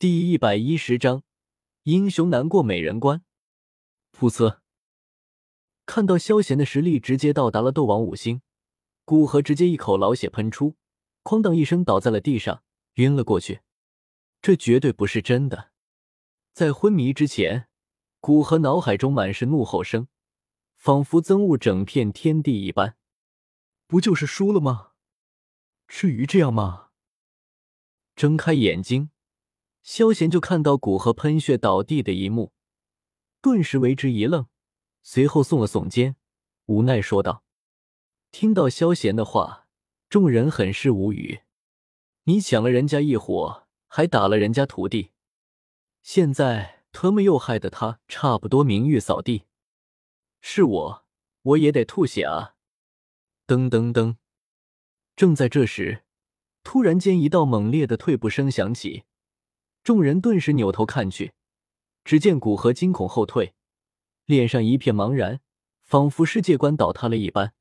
第一百一十章，英雄难过美人关。噗呲！看到萧贤的实力直接到达了斗王五星，古河直接一口老血喷出，哐当一声倒在了地上，晕了过去。这绝对不是真的。在昏迷之前，古河脑海中满是怒吼声，仿佛憎恶整片天地一般。不就是输了吗？至于这样吗？睁开眼睛。萧贤就看到古河喷血倒地的一幕，顿时为之一愣，随后耸了耸肩，无奈说道：“听到萧贤的话，众人很是无语。你抢了人家一伙，还打了人家徒弟，现在他们又害得他差不多名誉扫地。是我，我也得吐血啊！”噔噔噔，正在这时，突然间一道猛烈的退步声响起。众人顿时扭头看去，只见古河惊恐后退，脸上一片茫然，仿佛世界观倒塌了一般。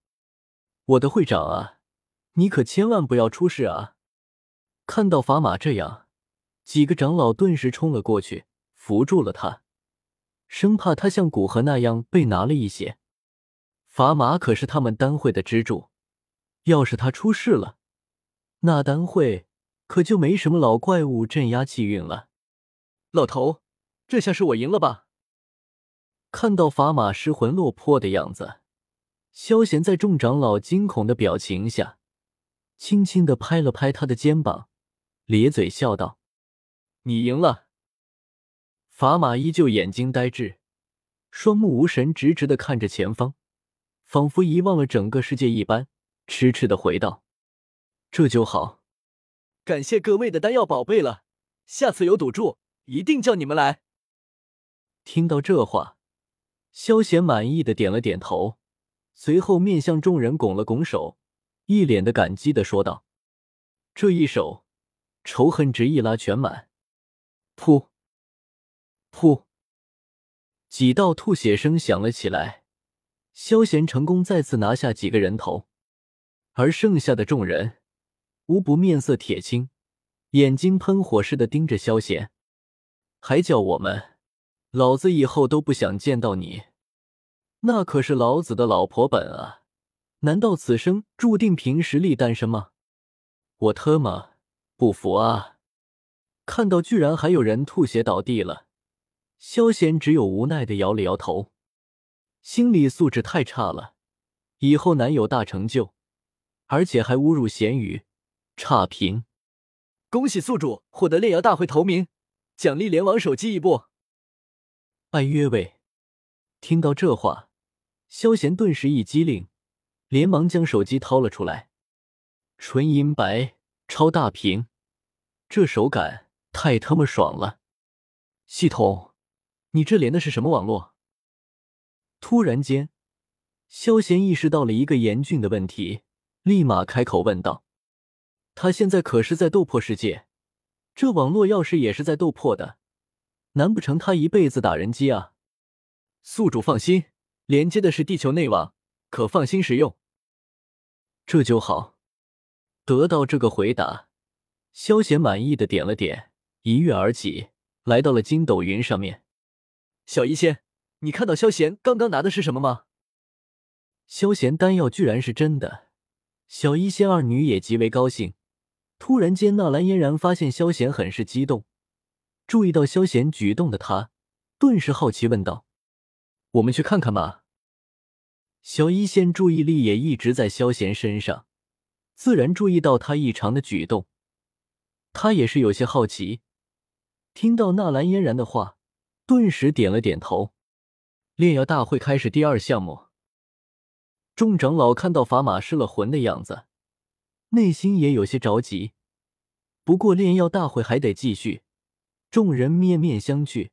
我的会长啊，你可千万不要出事啊！看到法马这样，几个长老顿时冲了过去，扶住了他，生怕他像古河那样被拿了一些。法马可是他们丹会的支柱，要是他出事了，那丹会……可就没什么老怪物镇压气运了。老头，这下是我赢了吧？看到法玛失魂落魄的样子，萧贤在众长老惊恐的表情下，轻轻的拍了拍他的肩膀，咧嘴笑道：“你赢了。”法玛依旧眼睛呆滞，双目无神，直直的看着前方，仿佛遗忘了整个世界一般，痴痴的回道：“这就好。”感谢各位的丹药宝贝了，下次有赌注一定叫你们来。听到这话，萧贤满意的点了点头，随后面向众人拱了拱手，一脸的感激的说道：“这一手，仇恨值一拉全满。”噗噗，几道吐血声响了起来，萧贤成功再次拿下几个人头，而剩下的众人。无不面色铁青，眼睛喷火似的盯着萧贤，还叫我们，老子以后都不想见到你。那可是老子的老婆本啊！难道此生注定凭实力单身吗？我特么不服啊！看到居然还有人吐血倒地了，萧贤只有无奈的摇了摇头，心理素质太差了，以后难有大成就，而且还侮辱咸鱼。差评！恭喜宿主获得炼妖大会头名，奖励联网手机一部。拜约喂！听到这话，萧贤顿时一激灵，连忙将手机掏了出来。纯银白超大屏，这手感太他妈爽了！系统，你这连的是什么网络？突然间，萧贤意识到了一个严峻的问题，立马开口问道。他现在可是在斗破世界，这网络要是也是在斗破的，难不成他一辈子打人机啊？宿主放心，连接的是地球内网，可放心使用。这就好。得到这个回答，萧贤满意的点了点，一跃而起，来到了筋斗云上面。小医仙，你看到萧贤刚刚拿的是什么吗？萧贤丹药居然是真的，小医仙二女也极为高兴。突然间，纳兰嫣然发现萧贤很是激动，注意到萧贤举动的他，顿时好奇问道：“我们去看看吧。”小一仙注意力也一直在萧贤身上，自然注意到他异常的举动，他也是有些好奇。听到纳兰嫣然的话，顿时点了点头。炼药大会开始第二项目，众长老看到法马失了魂的样子。内心也有些着急，不过炼药大会还得继续，众人面面相觑，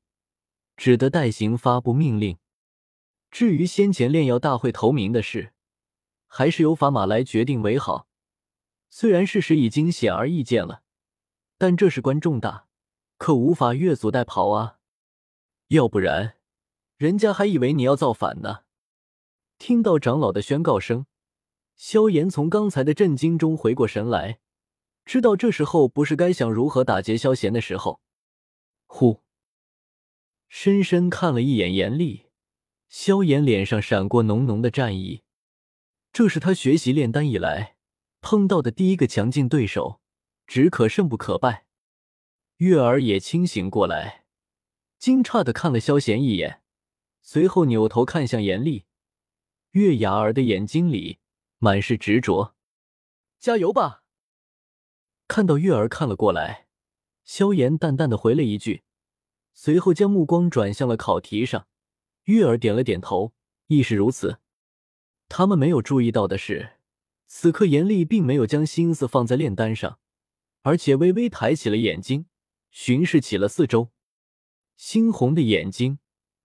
只得代行发布命令。至于先前炼药大会投名的事，还是由法马来决定为好。虽然事实已经显而易见了，但这事关重大，可无法越俎代庖啊！要不然，人家还以为你要造反呢。听到长老的宣告声。萧炎从刚才的震惊中回过神来，知道这时候不是该想如何打劫萧贤的时候。呼，深深看了一眼严厉，萧炎脸上闪过浓浓的战意。这是他学习炼丹以来碰到的第一个强劲对手，只可胜不可败。月儿也清醒过来，惊诧的看了萧贤一眼，随后扭头看向严厉。月牙儿的眼睛里满是执着，加油吧！看到月儿看了过来，萧炎淡淡的回了一句，随后将目光转向了考题上。月儿点了点头，亦是如此。他们没有注意到的是，此刻严厉并没有将心思放在炼丹上，而且微微抬起了眼睛。巡视起了四周，猩红的眼睛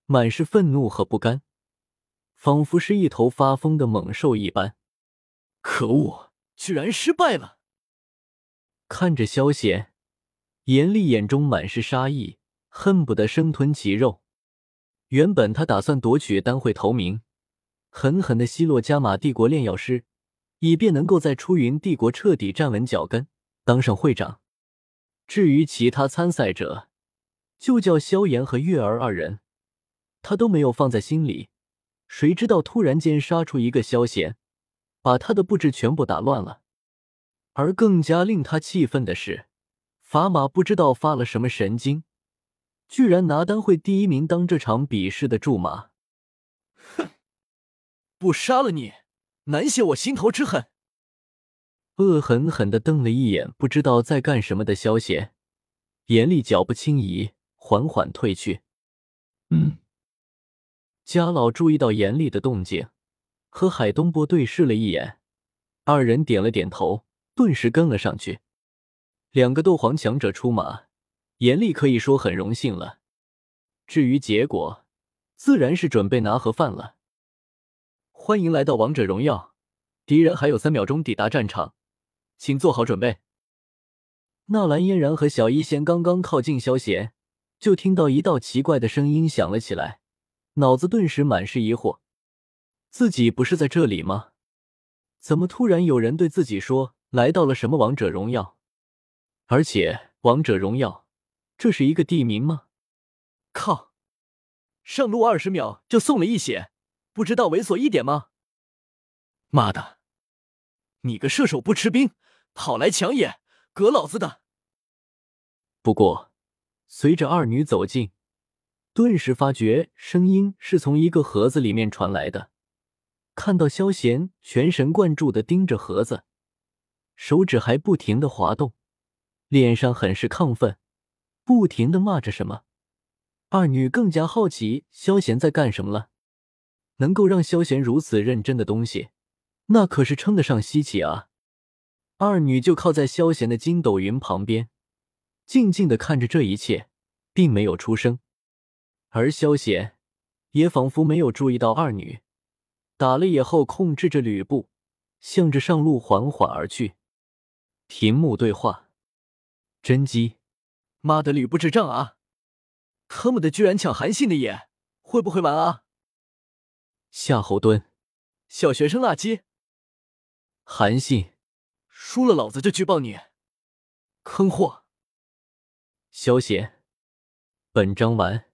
满是愤怒和不甘，仿佛是一头发疯的猛兽一般。可恶，居然失败了！看着萧贤，严厉眼中满是杀意，恨不得生吞其肉。原本他打算夺取丹会头名，狠狠的奚落加玛帝国炼药师，以便能够在出云帝国彻底站稳脚跟，当上会长。至于其他参赛者，就叫萧炎和月儿二人，他都没有放在心里。谁知道突然间杀出一个萧贤，把他的布置全部打乱了。而更加令他气愤的是，法马不知道发了什么神经，居然拿单会第一名当这场比试的注码。哼，不杀了你，难泄我心头之恨。恶狠狠地瞪了一眼不知道在干什么的萧贤，严厉脚步轻移，缓缓退去。嗯，家老注意到严厉的动静，和海东波对视了一眼，二人点了点头，顿时跟了上去。两个斗皇强者出马，严厉可以说很荣幸了。至于结果，自然是准备拿盒饭了。欢迎来到王者荣耀，敌人还有三秒钟抵达战场。请做好准备。纳兰嫣然和小医仙刚刚靠近萧贤，就听到一道奇怪的声音响了起来，脑子顿时满是疑惑：自己不是在这里吗？怎么突然有人对自己说来到了什么王者荣耀？而且王者荣耀，这是一个地名吗？靠！上路二十秒就送了一血，不知道猥琐一点吗？妈的！你个射手不吃兵！跑来抢野，割老子的！不过，随着二女走近，顿时发觉声音是从一个盒子里面传来的。看到萧贤全神贯注的盯着盒子，手指还不停的滑动，脸上很是亢奋，不停的骂着什么。二女更加好奇萧贤在干什么了。能够让萧贤如此认真的东西，那可是称得上稀奇啊！二女就靠在萧贤的筋斗云旁边，静静的看着这一切，并没有出声。而萧贤也仿佛没有注意到二女，打了野后，控制着吕布，向着上路缓缓而去。屏幕对话：甄姬，妈的，吕布智障啊！他妈的，居然抢韩信的野，会不会玩啊？夏侯惇，小学生垃圾，韩信。输了，老子就举报你，坑货！萧贤，本章完。